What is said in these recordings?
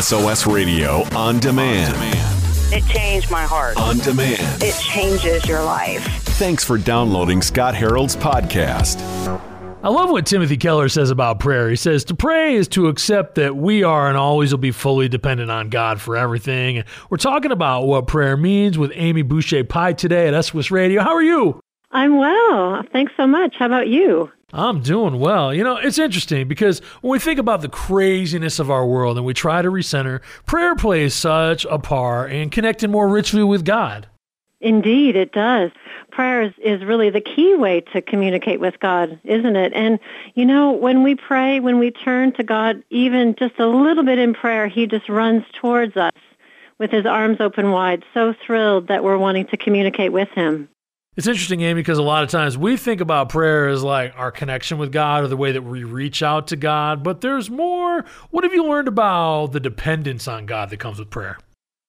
SOS Radio on demand. It changed my heart. On demand. It changes your life. Thanks for downloading Scott Herold's podcast. I love what Timothy Keller says about prayer. He says to pray is to accept that we are and always will be fully dependent on God for everything. We're talking about what prayer means with Amy Boucher Pye today at SOS Radio. How are you? I'm well. Thanks so much. How about you? I'm doing well. You know, it's interesting because when we think about the craziness of our world and we try to recenter, prayer plays such a part in connecting more richly with God. Indeed, it does. Prayer is, is really the key way to communicate with God, isn't it? And, you know, when we pray, when we turn to God, even just a little bit in prayer, He just runs towards us with His arms open wide, so thrilled that we're wanting to communicate with Him. It's interesting, Amy, because a lot of times we think about prayer as like our connection with God or the way that we reach out to God, but there's more. What have you learned about the dependence on God that comes with prayer?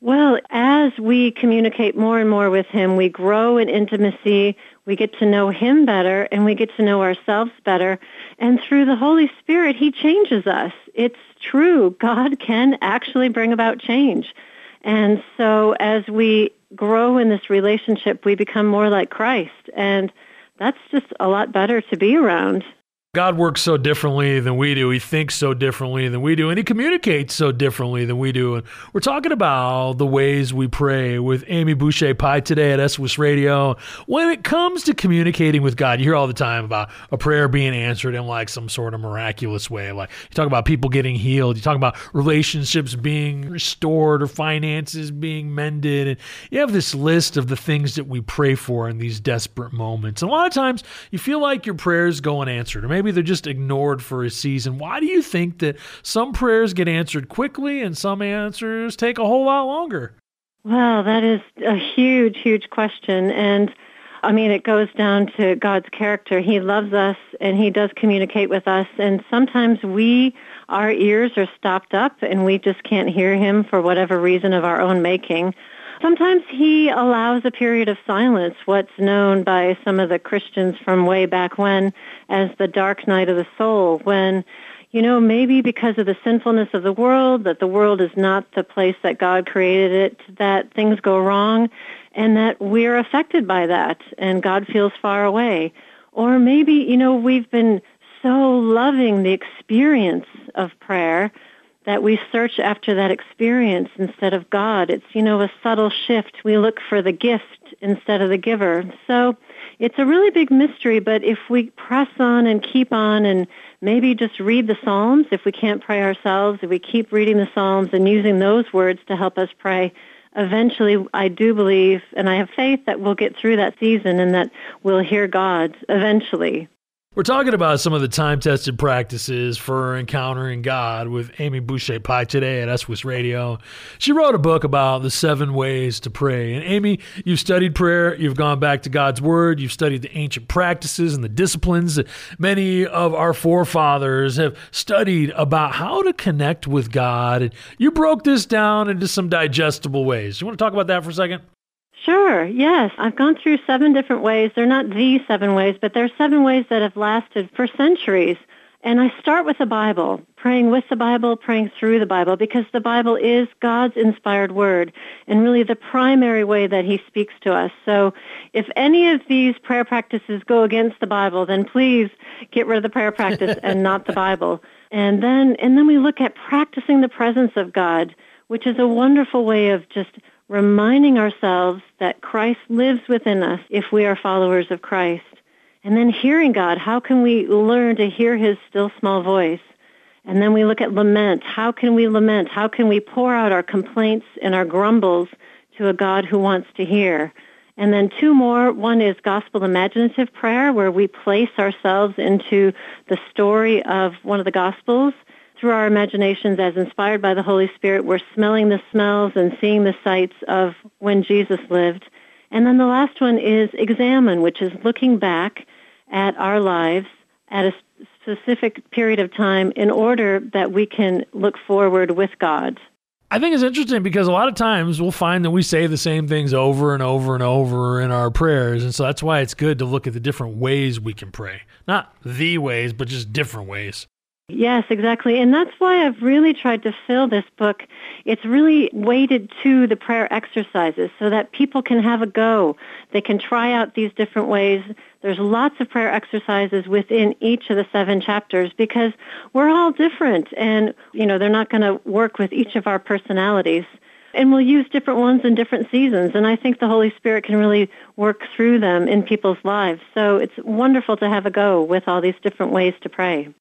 Well, as we communicate more and more with Him, we grow in intimacy, we get to know Him better, and we get to know ourselves better. And through the Holy Spirit, He changes us. It's true. God can actually bring about change. And so as we grow in this relationship, we become more like Christ. And that's just a lot better to be around. God works so differently than we do. He thinks so differently than we do, and he communicates so differently than we do. And we're talking about the ways we pray with Amy Boucher Pye today at SOS Radio. When it comes to communicating with God, you hear all the time about a prayer being answered in like some sort of miraculous way. Like you talk about people getting healed, you talk about relationships being restored or finances being mended, and you have this list of the things that we pray for in these desperate moments. And a lot of times you feel like your prayers go unanswered, or maybe they're just ignored for a season. Why do you think that some prayers get answered quickly and some answers take a whole lot longer? Well, that is a huge, huge question. And I mean, it goes down to God's character. He loves us and he does communicate with us. And sometimes we, our ears are stopped up and we just can't hear him for whatever reason of our own making. Sometimes he allows a period of silence, what's known by some of the Christians from way back when as the dark night of the soul, when, you know, maybe because of the sinfulness of the world, that the world is not the place that God created it, that things go wrong, and that we're affected by that, and God feels far away. Or maybe, you know, we've been so loving the experience of prayer that we search after that experience instead of God. It's, you know, a subtle shift. We look for the gift instead of the giver. So it's a really big mystery, but if we press on and keep on and maybe just read the Psalms, if we can't pray ourselves, if we keep reading the Psalms and using those words to help us pray, eventually I do believe and I have faith that we'll get through that season and that we'll hear God eventually. We're talking about some of the time tested practices for encountering God with Amy Boucher Pye today at SOS Radio. She wrote a book about the seven ways to pray. And Amy, you've studied prayer, you've gone back to God's Word, you've studied the ancient practices and the disciplines that many of our forefathers have studied about how to connect with God. And you broke this down into some digestible ways. You want to talk about that for a second? Sure, yes. I've gone through seven different ways. They're not the seven ways, but they're seven ways that have lasted for centuries. And I start with the Bible, praying with the Bible, praying through the Bible, because the Bible is God's inspired word and really the primary way that he speaks to us. So if any of these prayer practices go against the Bible, then please get rid of the prayer practice and not the Bible. And then, and then we look at practicing the presence of God, which is a wonderful way of just reminding ourselves that Christ lives within us if we are followers of Christ. And then hearing God, how can we learn to hear his still small voice? And then we look at lament. How can we lament? How can we pour out our complaints and our grumbles to a God who wants to hear? And then two more. One is gospel imaginative prayer, where we place ourselves into the story of one of the gospels through our imaginations as inspired by the Holy Spirit, we're smelling the smells and seeing the sights of when Jesus lived. And then the last one is examen, which is looking back at our lives at a specific period of time in order that we can look forward with God. I think it's interesting because a lot of times we'll find that we say the same things over and over and over in our prayers. And so that's why it's good to look at the different ways we can pray. Not the ways, but just different ways. Yes, exactly. And that's why I've really tried to fill this book. It's really weighted to the prayer exercises so that people can have a go. They can try out these different ways. There's lots of prayer exercises within each of the seven chapters because we're all different and, you know, they're not going to work with each of our personalities. And we'll use different ones in different seasons. And I think the Holy Spirit can really work through them in people's lives. So it's wonderful to have a go with all these different ways to pray.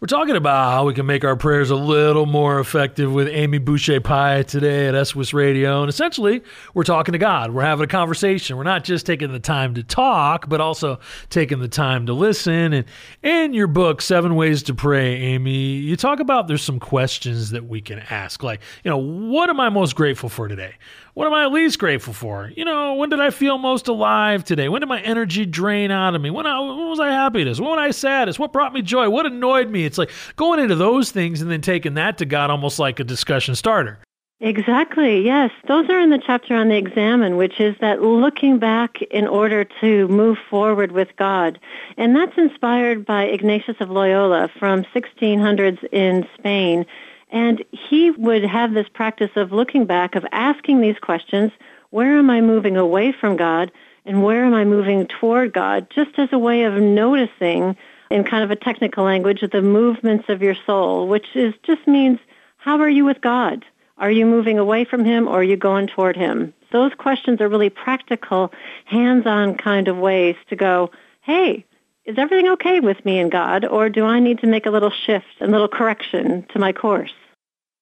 We're talking about how we can make our prayers a little more effective with Amy Boucher Pye today at SOS Radio. And essentially, we're talking to God. We're having a conversation. We're not just taking the time to talk, but also taking the time to listen. And in your book, Seven Ways to Pray, Amy, you talk about there's some questions that we can ask. Like, you know, what am I most grateful for today? What am I least grateful for? You know, when did I feel most alive today? When did my energy drain out of me? When, I, when was I happiest? When was I saddest? What brought me joy? What annoyed me? It's like going into those things and then taking that to God almost like a discussion starter. Exactly, yes. Those are in the chapter on the examen, which is that looking back in order to move forward with God. And that's inspired by Ignatius of Loyola from 1600s in Spain. And he would have this practice of looking back, of asking these questions, where am I moving away from God and where am I moving toward God, just as a way of noticing in kind of a technical language the movements of your soul, which is just means how are you with God? Are you moving away from him or are you going toward him? Those questions are really practical, hands-on kind of ways to go, hey, is everything okay with me and God, or do I need to make a little shift, a little correction to my course?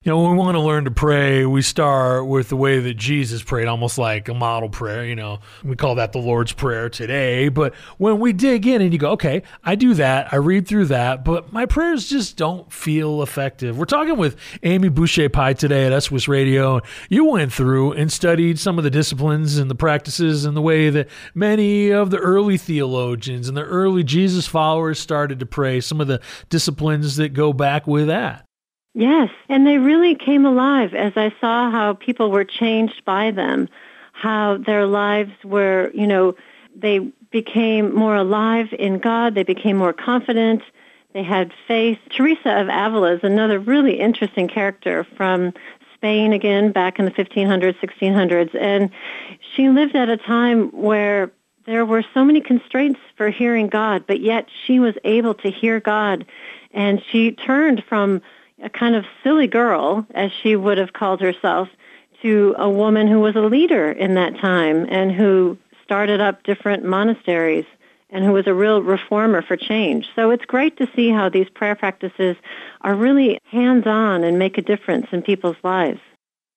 You know, when we want to learn to pray, we start with the way that Jesus prayed, almost like a model prayer. You know, we call that the Lord's Prayer today. But when we dig in and you go, okay, I do that, I read through that, but my prayers just don't feel effective. We're talking with Amy Boucher Pye today at SOS Radio. You went through and studied some of the disciplines and the practices and the way that many of the early theologians and the early Jesus followers started to pray, some of the disciplines that go back with that. Yes, and they really came alive as I saw how people were changed by them, how their lives were, you know, they became more alive in God, they became more confident, they had faith. Teresa of Avila is another really interesting character from Spain again back in the 1500s, 1600s, and she lived at a time where there were so many constraints for hearing God, but yet she was able to hear God, and she turned from a kind of silly girl, as she would have called herself, to a woman who was a leader in that time and who started up different monasteries and who was a real reformer for change. So it's great to see how these prayer practices are really hands-on and make a difference in people's lives.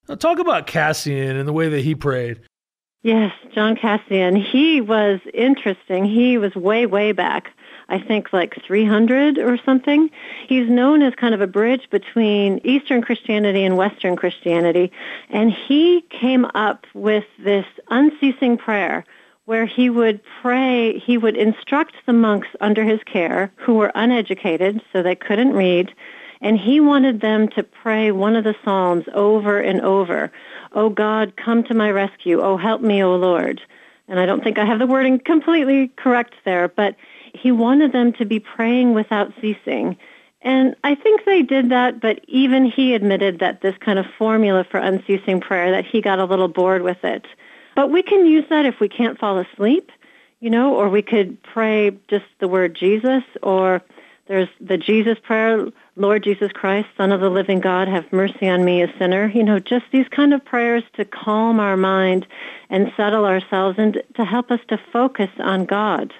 Now talk about Cassian and the way that he prayed. Yes, John Cassian. He was interesting. He was way, way back I think like 300 or something. He's known as kind of a bridge between Eastern Christianity and Western Christianity. And he came up with this unceasing prayer where he would pray, he would instruct the monks under his care who were uneducated, so they couldn't read, and he wanted them to pray one of the Psalms over and over. Oh God, come to my rescue. Oh, help me, O Lord. And I don't think I have the wording completely correct there, but he wanted them to be praying without ceasing. And I think they did that, but even he admitted that this kind of formula for unceasing prayer, that he got a little bored with it. But we can use that if we can't fall asleep, you know, or we could pray just the word Jesus, or there's the Jesus prayer, Lord Jesus Christ, Son of the living God, have mercy on me, a sinner. You know, just these kind of prayers to calm our mind and settle ourselves and to help us to focus on God.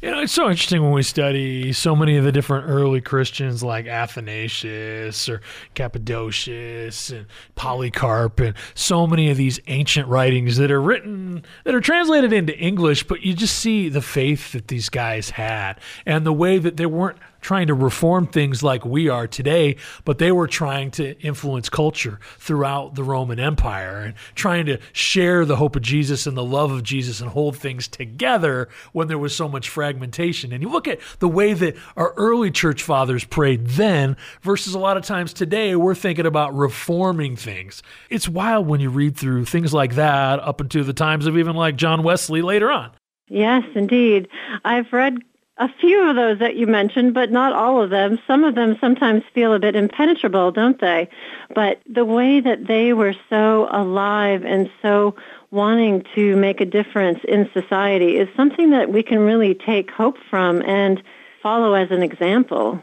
You know, it's so interesting when we study so many of the different early Christians like Athanasius or Cappadocius and Polycarp and so many of these ancient writings that are written, that are translated into English, but you just see the faith that these guys had and the way that they weren't trying to reform things like we are today, but they were trying to influence culture throughout the Roman Empire and trying to share the hope of Jesus and the love of Jesus and hold things together when there was so much fragmentation. And you look at the way that our early church fathers prayed then versus a lot of times today, we're thinking about reforming things. It's wild when you read through things like that up into the times of even like John Wesley later on. Yes, indeed. I've read a few of those that you mentioned, but not all of them. Some of them sometimes feel a bit impenetrable, don't they? But the way that they were so alive and so wanting to make a difference in society is something that we can really take hope from and follow as an example.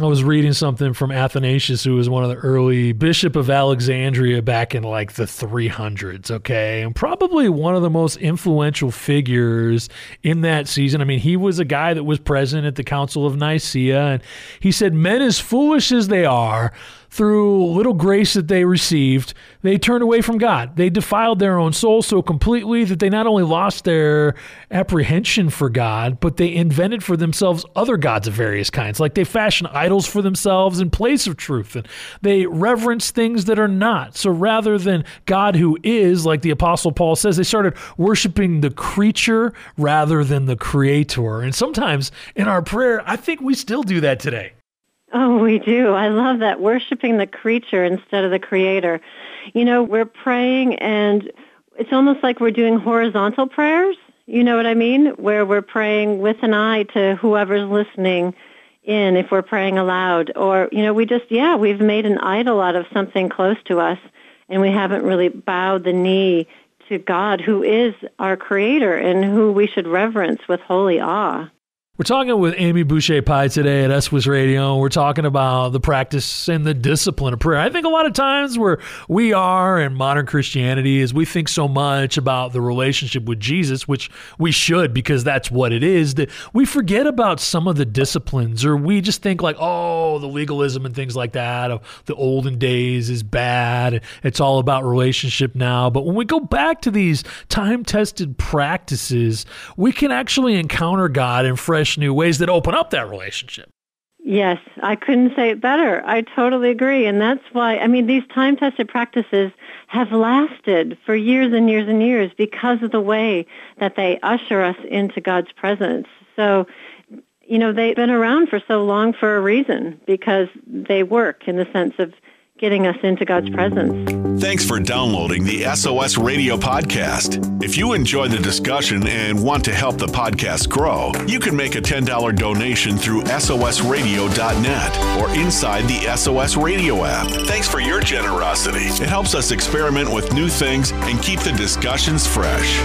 I was reading something from Athanasius, who was one of the early bishop of Alexandria back in like the 300s, okay? And probably one of the most influential figures in that season. I mean, he was a guy that was present at the Council of Nicaea, and he said, Men as foolish as they are, through little grace that they received, they turned away from God. They defiled their own soul so completely that they not only lost their apprehension for God, but they invented for themselves other gods of various kinds. Like they fashioned idols for themselves in place of truth, and they reverence things that are not. So rather than God who is, like the Apostle Paul says, they started worshiping the creature rather than the creator. And sometimes in our prayer, I think we still do that today. Oh, we do. I love that. Worshiping the creature instead of the creator. You know, we're praying and it's almost like we're doing horizontal prayers. You know what I mean? Where we're praying with an eye to whoever's listening in if we're praying aloud. Or, you know, we just, yeah, we've made an idol out of something close to us and we haven't really bowed the knee to God who is our creator and who we should reverence with holy awe. We're talking with Amy Boucher Pye today at SOS Radio. We're talking about the practice and the discipline of prayer. I think a lot of times where we are in modern Christianity is we think so much about the relationship with Jesus, which we should because that's what it is, that we forget about some of the disciplines or we just think like, oh, the legalism and things like that of the olden days is bad. It's all about relationship now. But when we go back to these time tested practices, we can actually encounter God in fresh new ways that open up that relationship. Yes, I couldn't say it better. I totally agree. And that's why, I mean, these time tested practices have lasted for years and years and years because of the way that they usher us into God's presence. So, you know, they've been around for so long for a reason because they work in the sense of getting us into God's presence. Thanks for downloading the SOS Radio Podcast. If you enjoy the discussion and want to help the podcast grow, you can make a $10 donation through SOSradio.net or inside the SOS Radio app. Thanks for your generosity. It helps us experiment with new things and keep the discussions fresh.